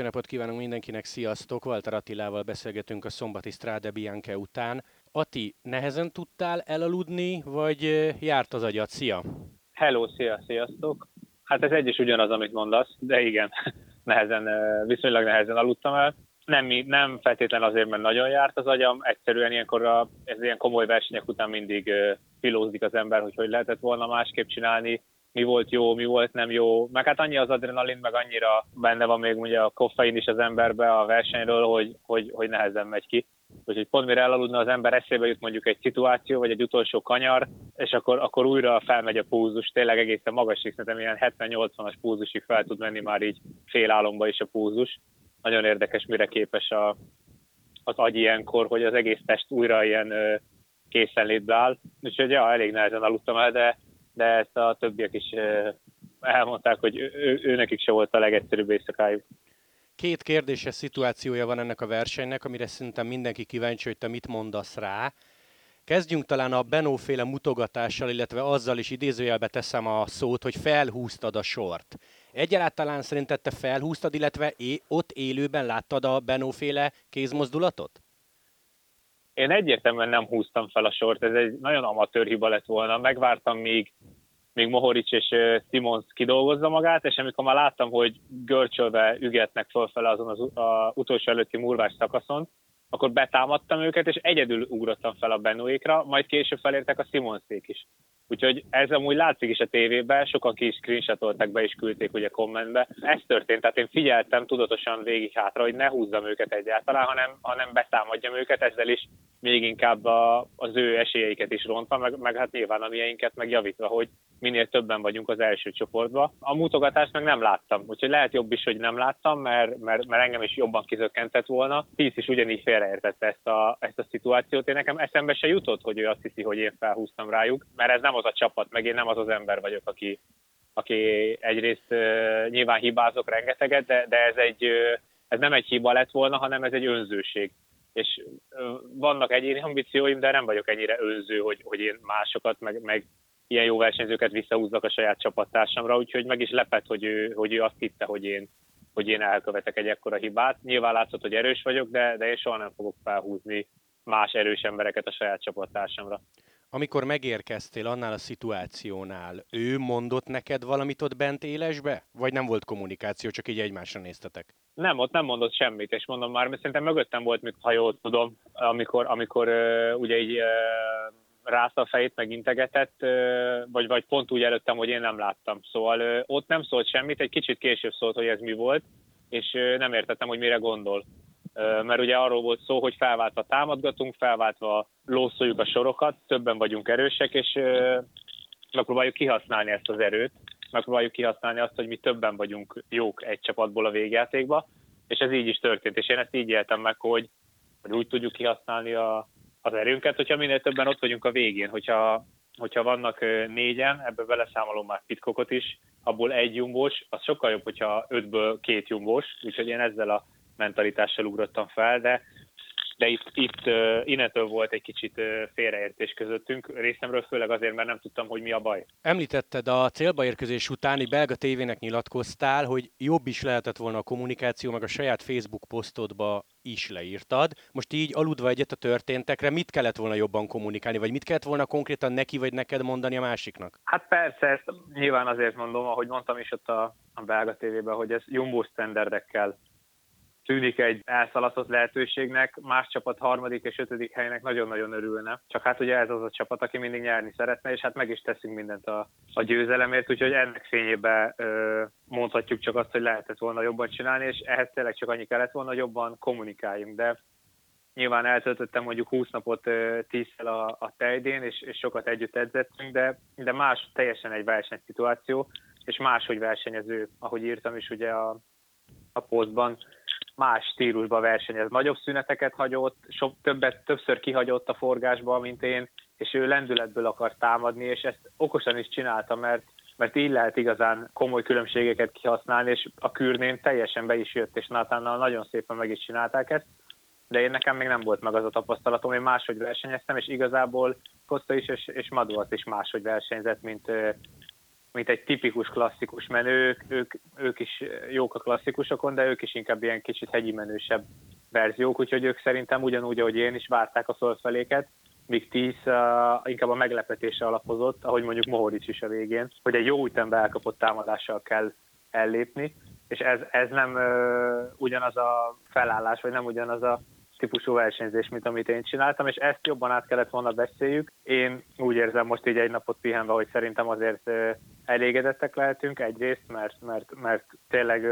Szép napot kívánunk mindenkinek, sziasztok! Walter Attilával beszélgetünk a szombati Strade Bianche után. Ati, nehezen tudtál elaludni, vagy járt az agyat? Szia! Hello, szia, sziasztok! Hát ez egy is ugyanaz, amit mondasz, de igen, nehezen, viszonylag nehezen aludtam el. Nem, nem feltétlenül azért, mert nagyon járt az agyam, egyszerűen ilyenkor a, ez ilyen komoly versenyek után mindig filózik az ember, hogy hogy lehetett volna másképp csinálni, mi volt jó, mi volt nem jó, meg hát annyi az adrenalin, meg annyira benne van még ugye a koffein is az emberbe a versenyről, hogy, hogy, hogy nehezen megy ki. Úgyhogy pont mire elaludna az ember eszébe jut mondjuk egy szituáció, vagy egy utolsó kanyar, és akkor, akkor újra felmegy a púzus, tényleg egészen magasig, szerintem ilyen 70-80-as púzusig fel tud menni már így fél álomba is a púzus. Nagyon érdekes, mire képes a, az agy ilyenkor, hogy az egész test újra ilyen készenlétbe áll. Úgyhogy ja, elég nehezen aludtam el, de de ezt a többiek is elmondták, hogy ő, ő nekik se volt a legegyszerűbb éjszakájuk. Két kérdéses szituációja van ennek a versenynek, amire szerintem mindenki kíváncsi, hogy te mit mondasz rá. Kezdjünk talán a Benó féle mutogatással, illetve azzal is idézőjelbe teszem a szót, hogy felhúztad a sort. Egyáltalán szerinted te felhúztad, illetve é- ott élőben láttad a Benó féle kézmozdulatot? Én egyértelműen nem húztam fel a sort, ez egy nagyon amatőr hiba lett volna. Megvártam, míg, míg Mohorics és Simons kidolgozza magát, és amikor már láttam, hogy görcsölve ügetnek fölfele azon az a utolsó előtti murvás szakaszon, akkor betámadtam őket, és egyedül ugrottam fel a Benóékra, majd később felértek a Simonszék is. Úgyhogy ez amúgy látszik is a tévében, sokan ki is screenshotolták be és küldték ugye kommentbe. Ez történt, tehát én figyeltem tudatosan végig hátra, hogy ne húzzam őket egyáltalán, hanem, hanem betámadjam őket, ezzel is még inkább a, az ő esélyeiket is rontva, meg, meg hát nyilván a mieinket meg javítva, hogy minél többen vagyunk az első csoportba. A mutogatást meg nem láttam, úgyhogy lehet jobb is, hogy nem láttam, mert, mert, mert engem is jobban kizökkentett volna. Tíz is ugyanígy félreértette ezt a, ezt a szituációt. Én nekem eszembe se jutott, hogy ő azt hiszi, hogy én felhúztam rájuk, mert ez nem az a csapat, meg én nem az az ember vagyok, aki, aki egyrészt nyilván hibázok rengeteget, de, de ez, egy, ez nem egy hiba lett volna, hanem ez egy önzőség és vannak egyéni ambícióim, de nem vagyok ennyire önző, hogy, hogy én másokat, meg, meg ilyen jó versenyzőket visszahúzzak a saját csapattársamra, úgyhogy meg is lepett, hogy ő, hogy ő azt hitte, hogy én, hogy én elkövetek egy ekkora hibát. Nyilván látszott, hogy erős vagyok, de, de én soha nem fogok felhúzni más erős embereket a saját csapattársamra. Amikor megérkeztél annál a szituációnál, ő mondott neked valamit ott bent élesbe? Vagy nem volt kommunikáció, csak így egymásra néztetek? Nem, ott nem mondott semmit, és mondom már, mert szerintem mögöttem volt, ha jól tudom, amikor, amikor ugye így rázta a fejét, meg integetett, vagy, vagy pont úgy előttem, hogy én nem láttam. Szóval ott nem szólt semmit, egy kicsit később szólt, hogy ez mi volt, és nem értettem, hogy mire gondol mert ugye arról volt szó, hogy felváltva támadgatunk, felváltva lószoljuk a sorokat, többen vagyunk erősek, és megpróbáljuk kihasználni ezt az erőt, megpróbáljuk kihasználni azt, hogy mi többen vagyunk jók egy csapatból a végjátékba, és ez így is történt, és én ezt így éltem meg, hogy, hogy úgy tudjuk kihasználni a, az erőnket, hogyha minél többen ott vagyunk a végén, hogyha, hogyha vannak négyen, ebből beleszámolom már pitkokot is, abból egy jumbós, az sokkal jobb, hogyha ötből két jumbós, úgyhogy én ezzel a mentalitással ugrottam fel, de de itt, itt innentől volt egy kicsit félreértés közöttünk, részemről főleg azért, mert nem tudtam, hogy mi a baj. Említetted a célba érkezés utáni belga tévének nyilatkoztál, hogy jobb is lehetett volna a kommunikáció, meg a saját Facebook posztodba is leírtad. Most így aludva egyet a történtekre, mit kellett volna jobban kommunikálni, vagy mit kellett volna konkrétan neki vagy neked mondani a másiknak? Hát persze, ezt nyilván azért mondom, ahogy mondtam is ott a, a belga tévében, hogy ez jumbo standardekkel tűnik egy elszalasztott lehetőségnek, más csapat harmadik és ötödik helynek nagyon-nagyon örülne. Csak hát ugye ez az a csapat, aki mindig nyerni szeretne, és hát meg is teszünk mindent a, a győzelemért, úgyhogy ennek fényében ö, mondhatjuk csak azt, hogy lehetett volna jobban csinálni, és ehhez tényleg csak annyi kellett volna, hogy jobban kommunikáljunk. De nyilván eltöltöttem mondjuk 20 napot tízszel a, a tejdén, és, és sokat együtt edzettünk, de, de más teljesen egy versenyszituáció, és máshogy versenyező, ahogy írtam is ugye a, a posztban, más stílusba versenyez. Nagyobb szüneteket hagyott, sok, többet, többször kihagyott a forgásba, mint én, és ő lendületből akar támadni, és ezt okosan is csinálta, mert mert így lehet igazán komoly különbségeket kihasználni, és a kürnén teljesen be is jött, és Natánnal nagyon szépen meg is csinálták ezt, de én nekem még nem volt meg az a tapasztalatom, én máshogy versenyeztem, és igazából Kosta is és, és Maduat is máshogy versenyzett, mint, mint egy tipikus klasszikus menő, ők, ők, ők is jók a klasszikusokon, de ők is inkább ilyen kicsit hegyi menősebb verziók, úgyhogy ők szerintem ugyanúgy, ahogy én is várták a fölfeléket, míg 10 uh, inkább a meglepetésre alapozott, ahogy mondjuk Mohoric is a végén, hogy egy jó ütembe elkapott támadással kell ellépni, és ez, ez nem uh, ugyanaz a felállás, vagy nem ugyanaz a típusú versenyzés, mint amit én csináltam, és ezt jobban át kellett volna beszéljük. Én úgy érzem most így egy napot pihenve, hogy szerintem azért elégedettek lehetünk egyrészt, mert, mert, mert tényleg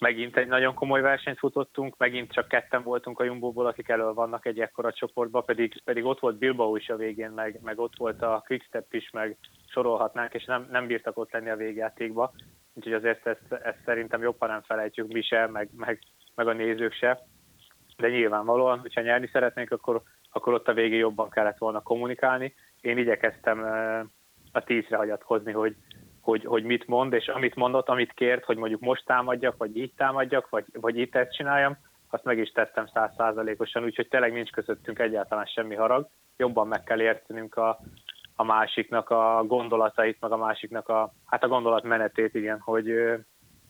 megint egy nagyon komoly versenyt futottunk, megint csak ketten voltunk a Jumbo-ból, akik elől vannak egy ekkora csoportba, pedig, pedig ott volt Bilbao is a végén, meg, meg ott volt a Quickstep is, meg sorolhatnánk, és nem, nem bírtak ott lenni a végjátékba. Úgyhogy azért ezt, ezt szerintem jobban nem felejtjük mi se, meg, meg, meg a nézők se. De nyilvánvalóan, hogyha nyerni szeretnénk, akkor, akkor ott a végén jobban kellett volna kommunikálni. Én igyekeztem a tízre hagyatkozni, hogy, hogy, hogy mit mond, és amit mondott, amit kért, hogy mondjuk most támadjak, vagy így támadjak, vagy, vagy itt ezt csináljam, azt meg is tettem százszázalékosan, úgyhogy tényleg nincs közöttünk egyáltalán semmi harag. Jobban meg kell értenünk a, a másiknak a gondolatait, meg a másiknak a, hát a gondolat menetét, igen, hogy,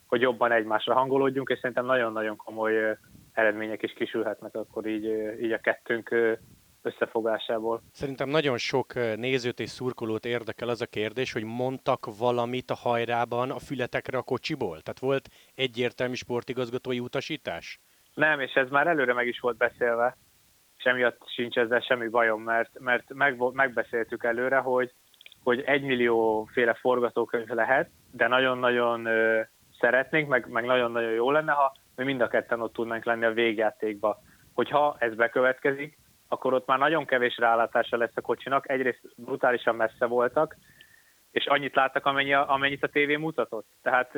hogy jobban egymásra hangolódjunk, és szerintem nagyon-nagyon komoly eredmények is kisülhetnek akkor így, így a kettőnk összefogásából. Szerintem nagyon sok nézőt és szurkolót érdekel az a kérdés, hogy mondtak valamit a hajrában a fületekre a kocsiból? Tehát volt egyértelmű sportigazgatói utasítás? Nem, és ez már előre meg is volt beszélve, és emiatt sincs ezzel semmi bajom, mert, mert meg, megbeszéltük előre, hogy, hogy egy millió féle forgatókönyv lehet, de nagyon-nagyon ö, szeretnénk, meg, meg nagyon-nagyon jó lenne, ha mi mind a ketten ott tudnánk lenni a végjátékba. Hogyha ez bekövetkezik, akkor ott már nagyon kevés rálátása lesz a kocsinak. Egyrészt brutálisan messze voltak, és annyit láttak, amennyi, amennyit a tévé mutatott. Tehát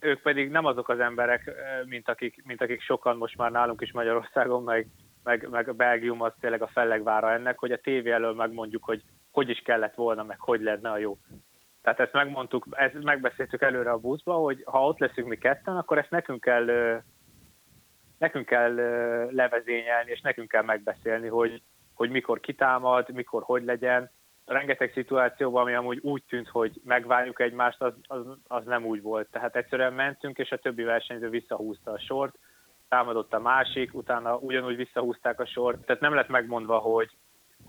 ők pedig nem azok az emberek, mint akik, mint akik sokan most már nálunk is Magyarországon, meg, meg, meg a Belgium az tényleg a fellegvára ennek, hogy a tévé elől megmondjuk, hogy hogy is kellett volna, meg hogy lenne a jó. Tehát ezt megmondtuk, ezt megbeszéltük előre a buszba, hogy ha ott leszünk mi ketten, akkor ezt nekünk kell nekünk kell levezényelni, és nekünk kell megbeszélni, hogy, hogy mikor kitámad, mikor hogy legyen. Rengeteg szituációban, ami amúgy úgy tűnt, hogy megvárjuk egymást, az, az, az nem úgy volt. Tehát egyszerűen mentünk, és a többi versenyző visszahúzta a sort, támadott a másik, utána ugyanúgy visszahúzták a sort. Tehát nem lett megmondva, hogy,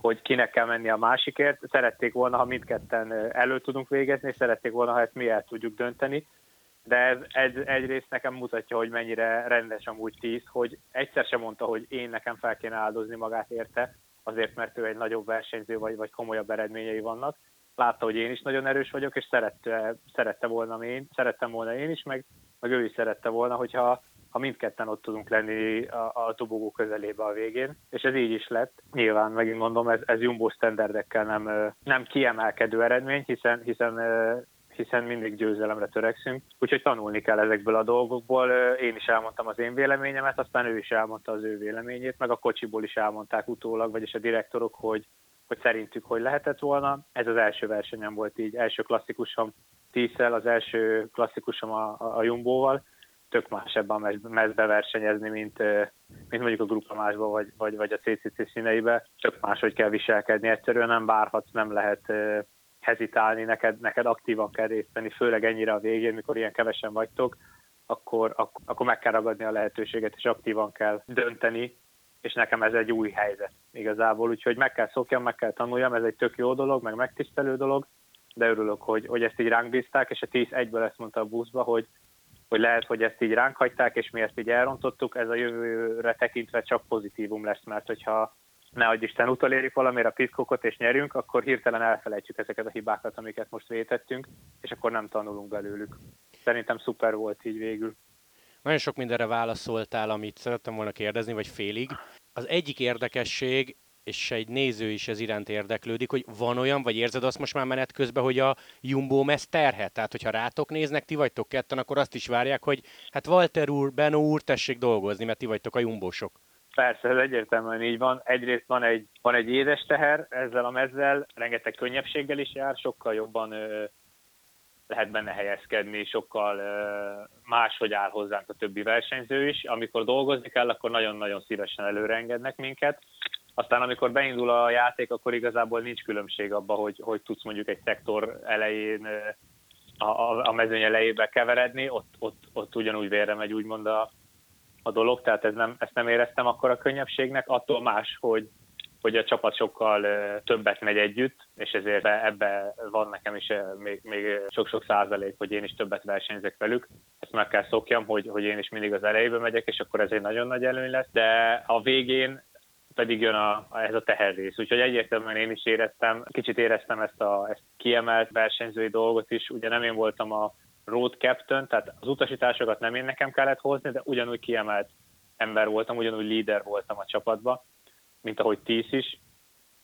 hogy kinek kell menni a másikért. Szerették volna, ha mindketten elő tudunk végezni, és szerették volna, ha ezt mi el tudjuk dönteni de ez egy, egyrészt nekem mutatja, hogy mennyire rendes amúgy tíz, hogy egyszer sem mondta, hogy én nekem fel kéne áldozni magát érte, azért, mert ő egy nagyobb versenyző, vagy, vagy komolyabb eredményei vannak. Látta, hogy én is nagyon erős vagyok, és szerette, szerette volna én, szerettem volna én is, meg, meg ő is szerette volna, hogyha ha mindketten ott tudunk lenni a, a tubogó közelébe a végén, és ez így is lett. Nyilván, megint mondom, ez, ez jumbo standardekkel nem, nem kiemelkedő eredmény, hiszen, hiszen hiszen mindig győzelemre törekszünk, úgyhogy tanulni kell ezekből a dolgokból. Én is elmondtam az én véleményemet, aztán ő is elmondta az ő véleményét, meg a kocsiból is elmondták utólag, vagyis a direktorok, hogy, hogy szerintük hogy lehetett volna. Ez az első versenyem volt így, első klasszikusom tízszel, az első klasszikusom a, a, a Jumbo-val, tök más ebben a mezbe versenyezni, mint, mint mondjuk a grupamásba, vagy, vagy, vagy a CCC színeibe. Tök máshogy kell viselkedni, egyszerűen nem bárhatsz, nem lehet hezitálni, neked, neked aktívan kell részt venni, főleg ennyire a végén, mikor ilyen kevesen vagytok, akkor, ak- akkor meg kell ragadni a lehetőséget, és aktívan kell dönteni, és nekem ez egy új helyzet igazából, úgyhogy meg kell szokjam, meg kell tanuljam, ez egy tök jó dolog, meg megtisztelő dolog, de örülök, hogy, hogy ezt így ránk bízták, és a 10 egyből ezt mondta a buszba, hogy, hogy lehet, hogy ezt így ránk hagyták, és mi ezt így elrontottuk, ez a jövőre tekintve csak pozitívum lesz, mert hogyha ne adj Isten utolérjük valamire a piszkokot és nyerünk, akkor hirtelen elfelejtjük ezeket a hibákat, amiket most vétettünk, és akkor nem tanulunk belőlük. Szerintem szuper volt így végül. Nagyon sok mindenre válaszoltál, amit szerettem volna kérdezni, vagy félig. Az egyik érdekesség, és egy néző is ez iránt érdeklődik, hogy van olyan, vagy érzed azt most már menet közben, hogy a Jumbo mez terhet? Tehát, hogyha rátok néznek, ti vagytok ketten, akkor azt is várják, hogy hát Walter úr, Benó úr, tessék dolgozni, mert ti vagytok a Jumbósok. Persze, ez egyértelműen így van. Egyrészt van egy, van egy édes teher ezzel a mezzel, rengeteg könnyebbséggel is jár, sokkal jobban ö, lehet benne helyezkedni, sokkal ö, máshogy áll hozzánk a többi versenyző is. Amikor dolgozni kell, akkor nagyon-nagyon szívesen előre engednek minket. aztán amikor beindul a játék, akkor igazából nincs különbség abban, hogy, hogy tudsz mondjuk egy szektor elején a, a, a mezőny elejébe keveredni, ott, ott, ott ugyanúgy vérre megy úgymond a, a dolog, tehát ez nem, ezt nem éreztem akkor a könnyebbségnek, attól más, hogy, hogy a csapat sokkal többet megy együtt, és ezért ebbe van nekem is még, még sok-sok százalék, hogy én is többet versenyzek velük. Ezt meg kell szokjam, hogy, hogy én is mindig az elejébe megyek, és akkor ez egy nagyon nagy előny lesz. De a végén pedig jön a, ez a teherrész. Úgyhogy egyértelműen én is éreztem, kicsit éreztem ezt a ezt kiemelt versenyzői dolgot is. Ugye nem én voltam a road captain, tehát az utasításokat nem én nekem kellett hozni, de ugyanúgy kiemelt ember voltam, ugyanúgy líder voltam a csapatba, mint ahogy tíz is,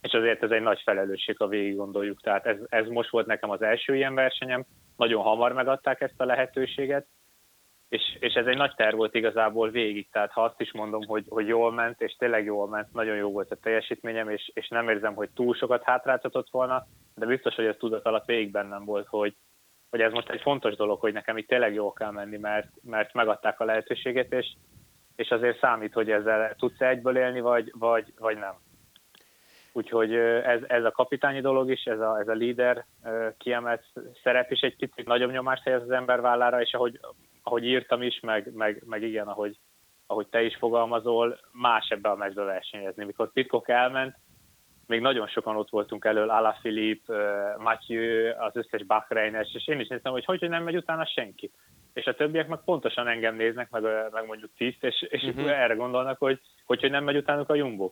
és azért ez egy nagy felelősség, ha végig gondoljuk. Tehát ez, ez most volt nekem az első ilyen versenyem, nagyon hamar megadták ezt a lehetőséget, és, és ez egy nagy terv volt igazából végig, tehát ha azt is mondom, hogy, hogy jól ment, és tényleg jól ment, nagyon jó volt a teljesítményem, és, és nem érzem, hogy túl sokat hátráltatott volna, de biztos, hogy ez tudat alatt végig bennem volt, hogy, hogy ez most egy fontos dolog, hogy nekem itt tényleg jól kell menni, mert, mert megadták a lehetőséget, és, és azért számít, hogy ezzel tudsz egyből élni, vagy, vagy, vagy nem. Úgyhogy ez, ez a kapitányi dolog is, ez a, ez a líder kiemelt szerep is egy picit nagyobb nyomást helyez az ember vállára, és ahogy ahogy írtam is, meg, meg, meg igen, ahogy, ahogy te is fogalmazol, más ebbe a meccsbe versenyezni. Mikor Pitcock elment, még nagyon sokan ott voltunk elől, Alaphilippe, Mathieu, az összes Bahreines, és én is néztem, hogy hogy nem megy utána senki. És a többiek meg pontosan engem néznek, meg, meg mondjuk tiszt, és, és uh-huh. erre gondolnak, hogy, hogy hogy nem megy utánuk a Jumbo.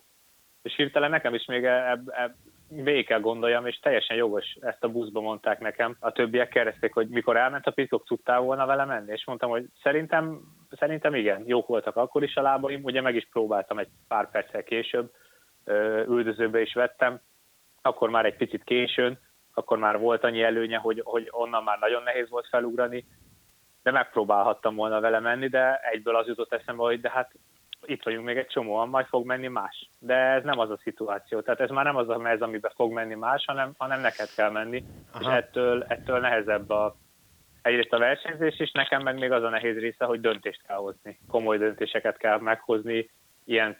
És hirtelen nekem is még ebb, ebb, végig kell gondoljam, és teljesen jogos, ezt a buszba mondták nekem. A többiek kérdezték, hogy mikor elment a pitkok, tudtál volna vele menni? És mondtam, hogy szerintem, szerintem igen, jók voltak akkor is a lábaim, ugye meg is próbáltam egy pár perccel később, üldözőbe is vettem, akkor már egy picit későn, akkor már volt annyi előnye, hogy, hogy onnan már nagyon nehéz volt felugrani, de megpróbálhattam volna vele menni, de egyből az jutott eszembe, hogy de hát itt vagyunk még egy csomóan, majd fog menni más. De ez nem az a szituáció. Tehát ez már nem az a mez, amiben fog menni más, hanem, hanem neked kell menni. Aha. És ettől, ettől nehezebb a, egyrészt a versenyzés is, nekem meg még az a nehéz része, hogy döntést kell hozni. Komoly döntéseket kell meghozni ilyen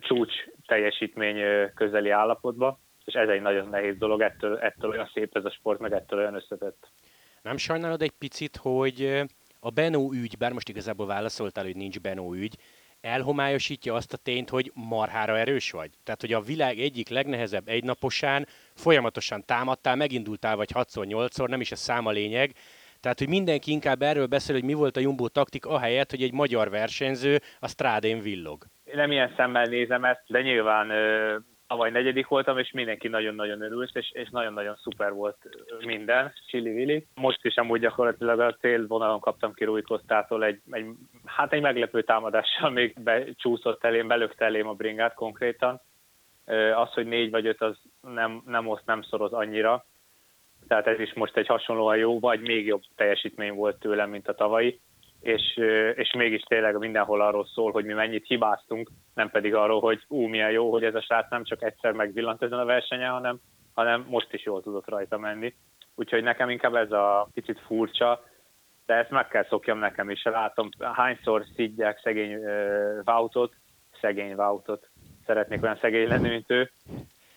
csúcs teljesítmény közeli állapotba, és ez egy nagyon nehéz dolog, ettől, ettől olyan szép ez a sport, meg ettől olyan összetett. Nem sajnálod egy picit, hogy a Benó ügy, bár most igazából válaszoltál, hogy nincs Benó ügy, elhomályosítja azt a tényt, hogy marhára erős vagy. Tehát, hogy a világ egyik legnehezebb egynaposán folyamatosan támadtál, megindultál vagy 6-8-szor, nem is a száma lényeg, tehát, hogy mindenki inkább erről beszél, hogy mi volt a Jumbo taktik, ahelyett, hogy egy magyar versenyző a strádén villog. Nem ilyen szemmel nézem ezt, de nyilván Tavaly negyedik voltam, és mindenki nagyon-nagyon örült, és, és nagyon-nagyon szuper volt minden, Chili Willy. Most is amúgy gyakorlatilag a célvonalon kaptam ki Rui Kostától egy, egy, hát egy meglepő támadással még becsúszott elém, belökte elém a bringát konkrétan. Az, hogy négy vagy öt, az nem, nem oszt, nem szoroz annyira. Tehát ez is most egy hasonlóan jó, vagy még jobb teljesítmény volt tőlem, mint a tavalyi és, és mégis tényleg mindenhol arról szól, hogy mi mennyit hibáztunk, nem pedig arról, hogy ú, milyen jó, hogy ez a srác nem csak egyszer megvillant ezen a versenyen, hanem, hanem most is jól tudott rajta menni. Úgyhogy nekem inkább ez a picit furcsa, de ezt meg kell szokjam nekem is. Látom, hányszor szidják szegény uh, Vautot, szegény Vautot, szeretnék olyan szegény lenni, mint ő.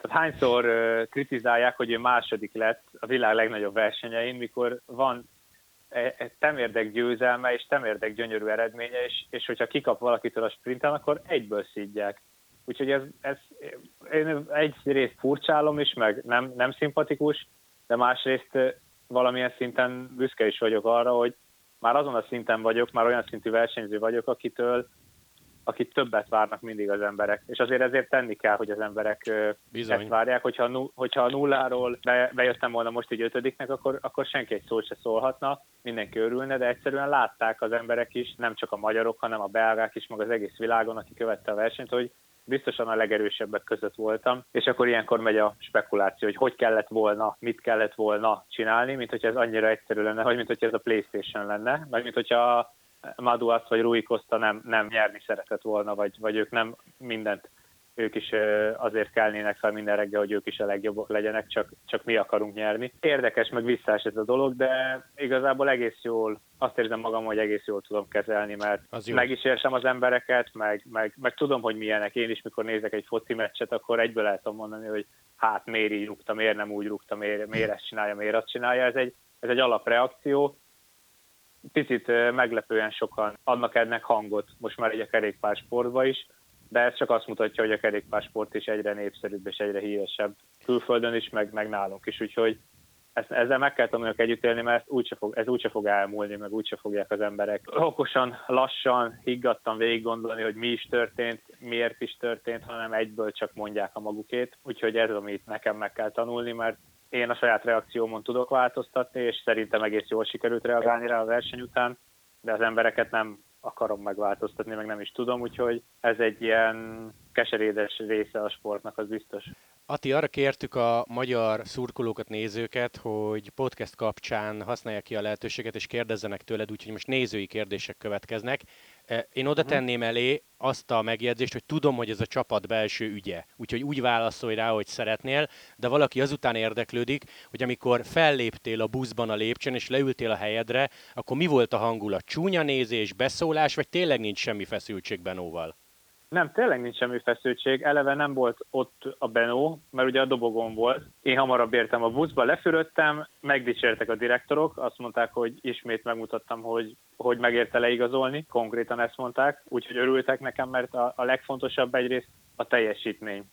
Tehát hányszor uh, kritizálják, hogy ő második lett a világ legnagyobb versenyein, mikor van temérdek győzelme és temérdek gyönyörű eredménye, és, és hogyha kikap valakitől a sprinten, akkor egyből szidják. Úgyhogy ez, ez én egyrészt furcsálom is, meg nem, nem szimpatikus, de másrészt valamilyen szinten büszke is vagyok arra, hogy már azon a szinten vagyok, már olyan szintű versenyző vagyok, akitől akit többet várnak mindig az emberek. És azért ezért tenni kell, hogy az emberek Bizony. ezt várják. Hogyha, hogyha a nulláról be, bejöttem volna most egy ötödiknek, akkor, akkor senki egy szót se szólhatna, mindenki örülne, de egyszerűen látták az emberek is, nem csak a magyarok, hanem a belgák is, meg az egész világon, aki követte a versenyt, hogy biztosan a legerősebbek között voltam, és akkor ilyenkor megy a spekuláció, hogy hogy kellett volna, mit kellett volna csinálni, mint hogy ez annyira egyszerű lenne, hogy mint hogy ez a Playstation lenne, vagy mint hogyha Maduas vagy Rui Costa nem, nem nyerni szeretett volna, vagy, vagy ők nem mindent ők is azért kelnének fel minden reggel, hogy ők is a legjobbak legyenek, csak, csak mi akarunk nyerni. Érdekes, meg visszás ez a dolog, de igazából egész jól, azt érzem magam, hogy egész jól tudom kezelni, mert meg is érsem az embereket, meg, meg, meg tudom, hogy milyenek. Én is, mikor nézek egy foci meccset, akkor egyből el tudom mondani, hogy hát miért így rúgta, miért nem úgy rúgta, miért, miért ezt csinálja, miért azt csinálja. Ez egy, ez egy alapreakció, picit meglepően sokan adnak ennek hangot, most már egy a kerékpársportba is, de ez csak azt mutatja, hogy a kerékpársport is egyre népszerűbb és egyre híresebb külföldön is, meg, meg nálunk is, úgyhogy ezt, ezzel meg kell tanulnunk együtt élni, mert ez úgyse fog, ez úgyse fog elmúlni, meg úgyse fogják az emberek okosan, lassan, higgadtan végig gondolni, hogy mi is történt, miért is történt, hanem egyből csak mondják a magukét. Úgyhogy ez, amit nekem meg kell tanulni, mert én a saját reakciómon tudok változtatni, és szerintem egész jól sikerült reagálni rá a verseny után, de az embereket nem akarom megváltoztatni, meg nem is tudom, úgyhogy ez egy ilyen keserédes része a sportnak, az biztos. Ati, arra kértük a magyar szurkolókat, nézőket, hogy podcast kapcsán használják ki a lehetőséget, és kérdezzenek tőled, úgyhogy most nézői kérdések következnek. Én oda mhm. tenném elé azt a megjegyzést, hogy tudom, hogy ez a csapat belső ügye, úgyhogy úgy válaszolj rá, hogy szeretnél, de valaki azután érdeklődik, hogy amikor felléptél a buszban a lépcsőn, és leültél a helyedre, akkor mi volt a hangulat? Csúnya nézés, beszólás, vagy tényleg nincs semmi feszültség Benóval? Nem, tényleg nincs semmi feszültség. Eleve nem volt ott a Benó, mert ugye a dobogon volt. Én hamarabb értem a buszba, lefürödtem, megdicsértek a direktorok, azt mondták, hogy ismét megmutattam, hogy, hogy megérte leigazolni, konkrétan ezt mondták, úgyhogy örültek nekem, mert a, a legfontosabb egyrészt a teljesítmény.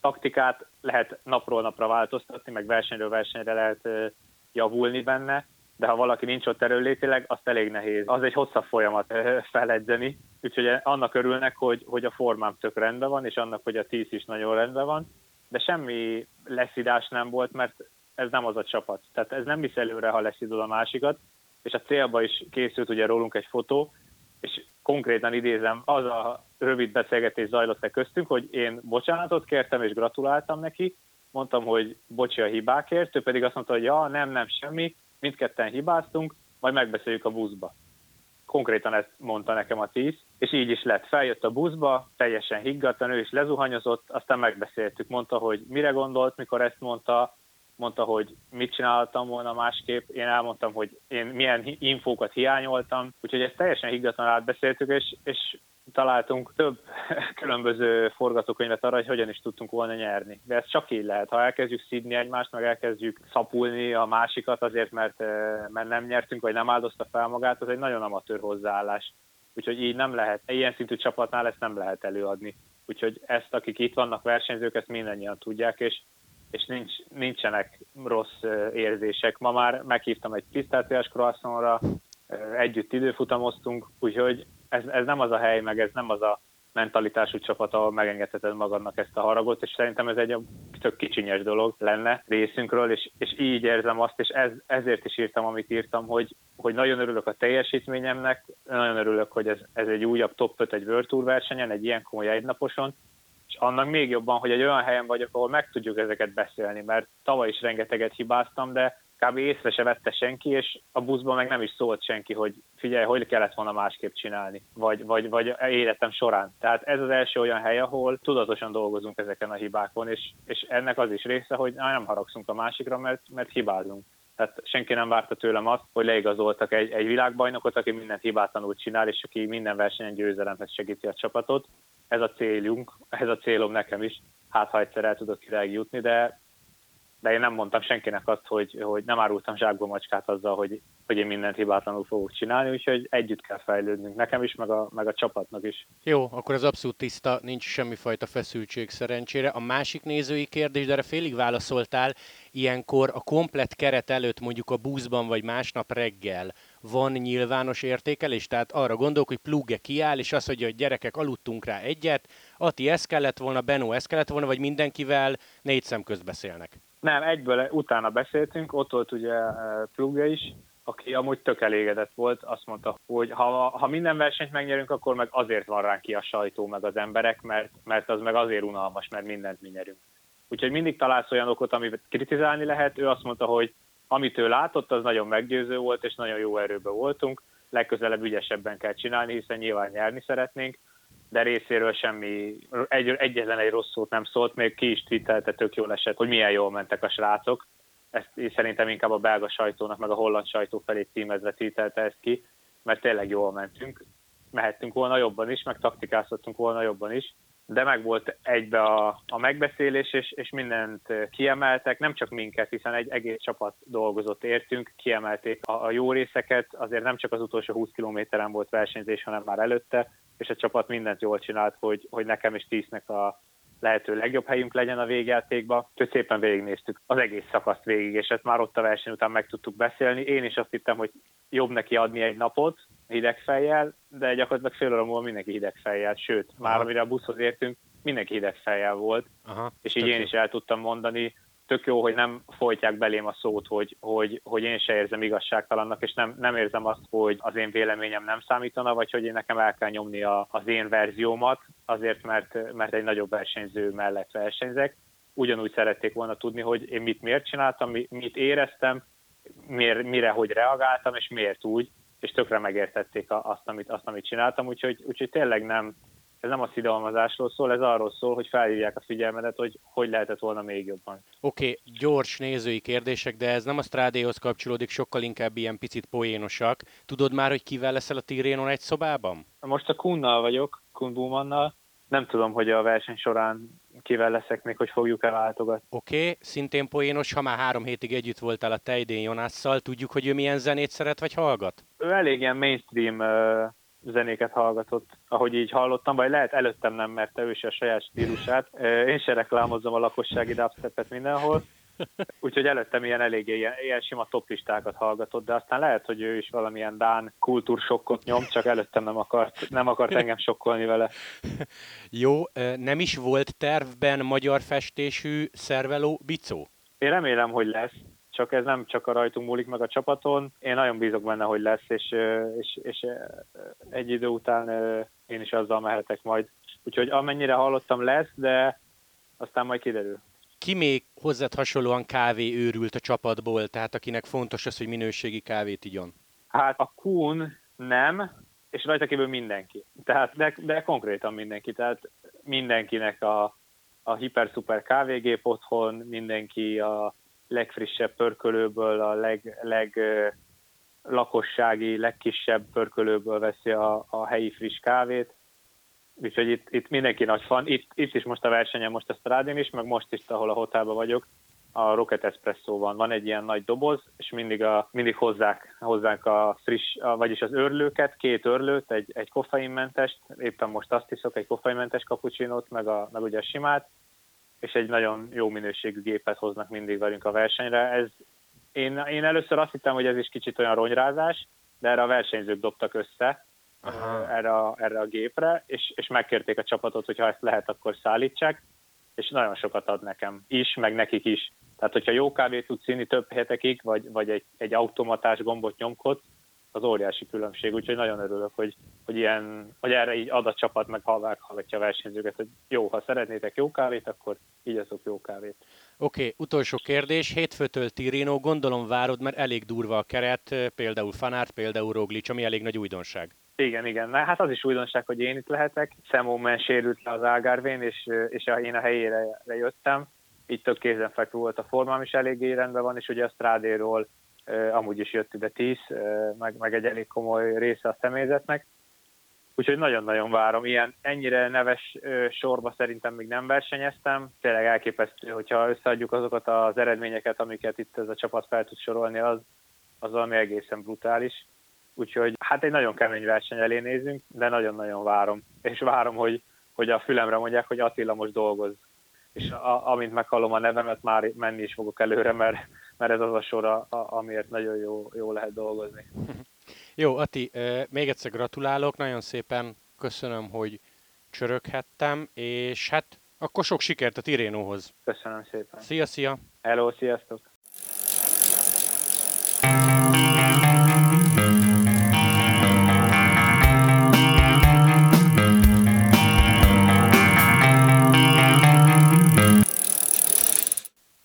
Taktikát lehet napról napra változtatni, meg versenyről versenyre lehet javulni benne, de ha valaki nincs ott erőlétileg, azt elég nehéz. Az egy hosszabb folyamat feledzeni, úgyhogy annak örülnek, hogy, hogy a formám tök rendben van, és annak, hogy a tíz is nagyon rendben van, de semmi leszidás nem volt, mert ez nem az a csapat. Tehát ez nem visz előre, ha leszidod a másikat, és a célba is készült ugye rólunk egy fotó, és konkrétan idézem, az a rövid beszélgetés zajlott le köztünk, hogy én bocsánatot kértem, és gratuláltam neki, mondtam, hogy bocsi a hibákért, ő pedig azt mondta, hogy ja, nem, nem, semmi, mindketten hibáztunk, majd megbeszéljük a buszba. Konkrétan ezt mondta nekem a tíz, és így is lett. Feljött a buszba, teljesen higgadtan, ő is lezuhanyozott, aztán megbeszéltük. Mondta, hogy mire gondolt, mikor ezt mondta, mondta, hogy mit csináltam volna másképp, én elmondtam, hogy én milyen infókat hiányoltam, úgyhogy ezt teljesen higgadtan átbeszéltük, és, és találtunk több különböző forgatókönyvet arra, hogy hogyan is tudtunk volna nyerni. De ez csak így lehet. Ha elkezdjük szídni egymást, meg elkezdjük szapulni a másikat azért, mert, eh, mert nem nyertünk, vagy nem áldozta fel magát, az egy nagyon amatőr hozzáállás. Úgyhogy így nem lehet, ilyen szintű csapatnál ezt nem lehet előadni. Úgyhogy ezt, akik itt vannak versenyzők, ezt mindannyian tudják, és, és nincs, nincsenek rossz eh, érzések. Ma már meghívtam egy pisztáciás croissontra, eh, együtt időfutamoztunk, úgyhogy ez, ez nem az a hely, meg ez nem az a mentalitású csapat, ahol megengedheted magadnak ezt a haragot, és szerintem ez egy tök kicsinyes dolog lenne részünkről, és, és így érzem azt, és ez, ezért is írtam, amit írtam, hogy, hogy nagyon örülök a teljesítményemnek, nagyon örülök, hogy ez, ez egy újabb top 5 egy World Tour versenyen, egy ilyen komoly egynaposon, és annak még jobban, hogy egy olyan helyen vagyok, ahol meg tudjuk ezeket beszélni, mert tavaly is rengeteget hibáztam, de kb. észre se vette senki, és a buszban meg nem is szólt senki, hogy figyelj, hogy kellett volna másképp csinálni, vagy, vagy, vagy életem során. Tehát ez az első olyan hely, ahol tudatosan dolgozunk ezeken a hibákon, és, és ennek az is része, hogy nem haragszunk a másikra, mert, mert hibázunk. Tehát senki nem várta tőlem azt, hogy leigazoltak egy, egy világbajnokot, aki mindent hibátlanul csinál, és aki minden versenyen győzelemhez segíti a csapatot. Ez a céljunk, ez a célom nekem is. Hát, ha egyszer el tudok idáig jutni, de de én nem mondtam senkinek azt, hogy, hogy nem árultam zsákba macskát azzal, hogy, hogy én mindent hibátlanul fogok csinálni, úgyhogy együtt kell fejlődnünk, nekem is, meg a, meg a csapatnak is. Jó, akkor az abszolút tiszta, nincs semmifajta feszültség szerencsére. A másik nézői kérdés, de erre félig válaszoltál, ilyenkor a komplet keret előtt mondjuk a buszban vagy másnap reggel van nyilvános értékelés, tehát arra gondolok, hogy plugge kiáll, és azt mondja, hogy gyerekek, aludtunk rá egyet, Ati, ez kellett volna, Benó, ez kellett volna, vagy mindenkivel négy szem közt beszélnek. Nem, egyből utána beszéltünk, ott volt ugye eh, Plugge is, aki amúgy tök elégedett volt, azt mondta, hogy ha, ha minden versenyt megnyerünk, akkor meg azért van ránk ki a sajtó, meg az emberek, mert, mert az meg azért unalmas, mert mindent mi nyerünk. Úgyhogy mindig találsz olyan okot, amit kritizálni lehet. Ő azt mondta, hogy amit ő látott, az nagyon meggyőző volt, és nagyon jó erőben voltunk. Legközelebb ügyesebben kell csinálni, hiszen nyilván nyerni szeretnénk. De részéről semmi, egy, egyetlen egy rossz szót nem szólt, még ki is twittelte, tök jól esett, hogy milyen jól mentek a srácok. Ezt szerintem inkább a belga sajtónak, meg a holland sajtó felé címezve twittelte ezt ki, mert tényleg jól mentünk. Mehettünk volna jobban is, meg taktikázhattunk volna jobban is, de meg volt egybe a, a megbeszélés, és, és mindent kiemeltek, nem csak minket, hiszen egy egész csapat dolgozott értünk, kiemelték a, a jó részeket, azért nem csak az utolsó 20 kilométeren volt versenyzés, hanem már előtte, és a csapat mindent jól csinált, hogy, hogy nekem is tíznek a lehető legjobb helyünk legyen a végjátékba. Úgyhogy szépen végignéztük az egész szakaszt végig, és ezt már ott a verseny után meg tudtuk beszélni. Én is azt hittem, hogy jobb neki adni egy napot hideg fejjel, de gyakorlatilag fél óra múlva mindenki hideg fejjel, sőt, Aha. már amire a buszhoz értünk, mindenki hideg fejjel volt, Aha, és így én is el tudtam mondani, tök jó, hogy nem folytják belém a szót, hogy, hogy, hogy én se érzem igazságtalannak, és nem, nem érzem azt, hogy az én véleményem nem számítana, vagy hogy én nekem el kell nyomni a, az én verziómat, azért, mert, mert egy nagyobb versenyző mellett versenyzek. Ugyanúgy szerették volna tudni, hogy én mit miért csináltam, mit éreztem, miért, mire hogy reagáltam, és miért úgy, és tökre megértették azt, amit, azt, amit csináltam, úgyhogy, úgyhogy tényleg nem, ez nem a szidalmazásról szól, ez arról szól, hogy felhívják a figyelmedet, hogy hogy lehetett volna még jobban. Oké, okay, gyors nézői kérdések, de ez nem a strádéhoz kapcsolódik, sokkal inkább ilyen picit poénosak. Tudod már, hogy kivel leszel a Tirénon egy szobában? Most a Kunnal vagyok, Kun Bumannal. Nem tudom, hogy a verseny során kivel leszek még, hogy fogjuk el váltogatni. Oké, okay, szintén poénos, ha már három hétig együtt voltál a Tejdén Jonásszal, tudjuk, hogy ő milyen zenét szeret vagy hallgat? Ő elég ilyen mainstream uh, zenéket hallgatott, ahogy így hallottam, vagy lehet előttem nem, mert ő is a saját stílusát. Én se reklámozom a lakossági dubstepet mindenhol, úgyhogy előttem ilyen eléggé ilyen, ilyen sima toplistákat hallgatott, de aztán lehet, hogy ő is valamilyen Dán kultúrsokkot nyom, csak előttem nem akart, nem akart engem sokkolni vele. Jó, nem is volt tervben magyar festésű szerveló bicó? Én remélem, hogy lesz csak ez nem csak a rajtunk múlik meg a csapaton. Én nagyon bízok benne, hogy lesz, és, és, és egy idő után én is azzal mehetek majd. Úgyhogy amennyire hallottam lesz, de aztán majd kiderül. Ki még hozzád hasonlóan kávé őrült a csapatból, tehát akinek fontos az, hogy minőségi kávét igyon? Hát a Kuhn nem, és rajta kívül mindenki. Tehát, de, de konkrétan mindenki. Tehát mindenkinek a, a hiper-szuper kávégép otthon, mindenki a legfrissebb pörkölőből, a leg, leg lakossági, legkisebb pörkölőből veszi a, a helyi friss kávét. Úgyhogy itt, itt mindenki nagy fan. Itt, itt is most a versenyen, most a Strádin is, meg most is, ahol a hotelben vagyok, a Rocket Espresso van. Van egy ilyen nagy doboz, és mindig, a, mindig hozzák, hozzák a friss, a, vagyis az örlőket, két örlőt, egy, egy koffeinmentest, éppen most azt iszok, egy koffeinmentes kapucsinót, meg, a, meg ugye a simát, és egy nagyon jó minőségű gépet hoznak mindig velünk a versenyre. Ez, én, én először azt hittem, hogy ez is kicsit olyan ronyrázás, de erre a versenyzők dobtak össze, erre a, erre a gépre, és, és megkérték a csapatot, hogy ha ezt lehet, akkor szállítsák, és nagyon sokat ad nekem is, meg nekik is. Tehát, hogyha jó kávét tudsz inni több hetekig, vagy, vagy egy, egy automatás gombot nyomkodsz, az óriási különbség, úgyhogy nagyon örülök, hogy, hogy, ilyen, hogy erre így ad a csapat, meg halvák hallgatja a versenyzőket, hogy jó, ha szeretnétek jó kávét, akkor így azok jó kávét. Oké, okay, utolsó kérdés. Hétfőtől Tirino, gondolom várod, mert elég durva a keret, például Fanárt, például Roglic, ami elég nagy újdonság. Igen, igen. Na, hát az is újdonság, hogy én itt lehetek. Szemómen sérült le az Algarvén, és, és én a helyére jöttem. Így több kézenfekvő volt a formám is eléggé rendben van, és ugye a Strádéról amúgy is jött ide tíz, meg, meg egy elég komoly része a személyzetnek. Úgyhogy nagyon-nagyon várom. Ilyen ennyire neves sorba szerintem még nem versenyeztem. Tényleg elképesztő, hogyha összeadjuk azokat az eredményeket, amiket itt ez a csapat fel tud sorolni, az, az valami egészen brutális. Úgyhogy hát egy nagyon kemény verseny elé nézünk, de nagyon-nagyon várom. És várom, hogy, hogy a fülemre mondják, hogy Attila most dolgoz. És a, amint meghallom a nevemet, már menni is fogok előre, mert mert ez az a sor, a, amiért nagyon jó, jó lehet dolgozni. Jó, Ati, még egyszer gratulálok, nagyon szépen köszönöm, hogy csöröghettem, és hát akkor sok sikert a Tirénóhoz. Köszönöm szépen. Szia, szia! Hello, sziasztok!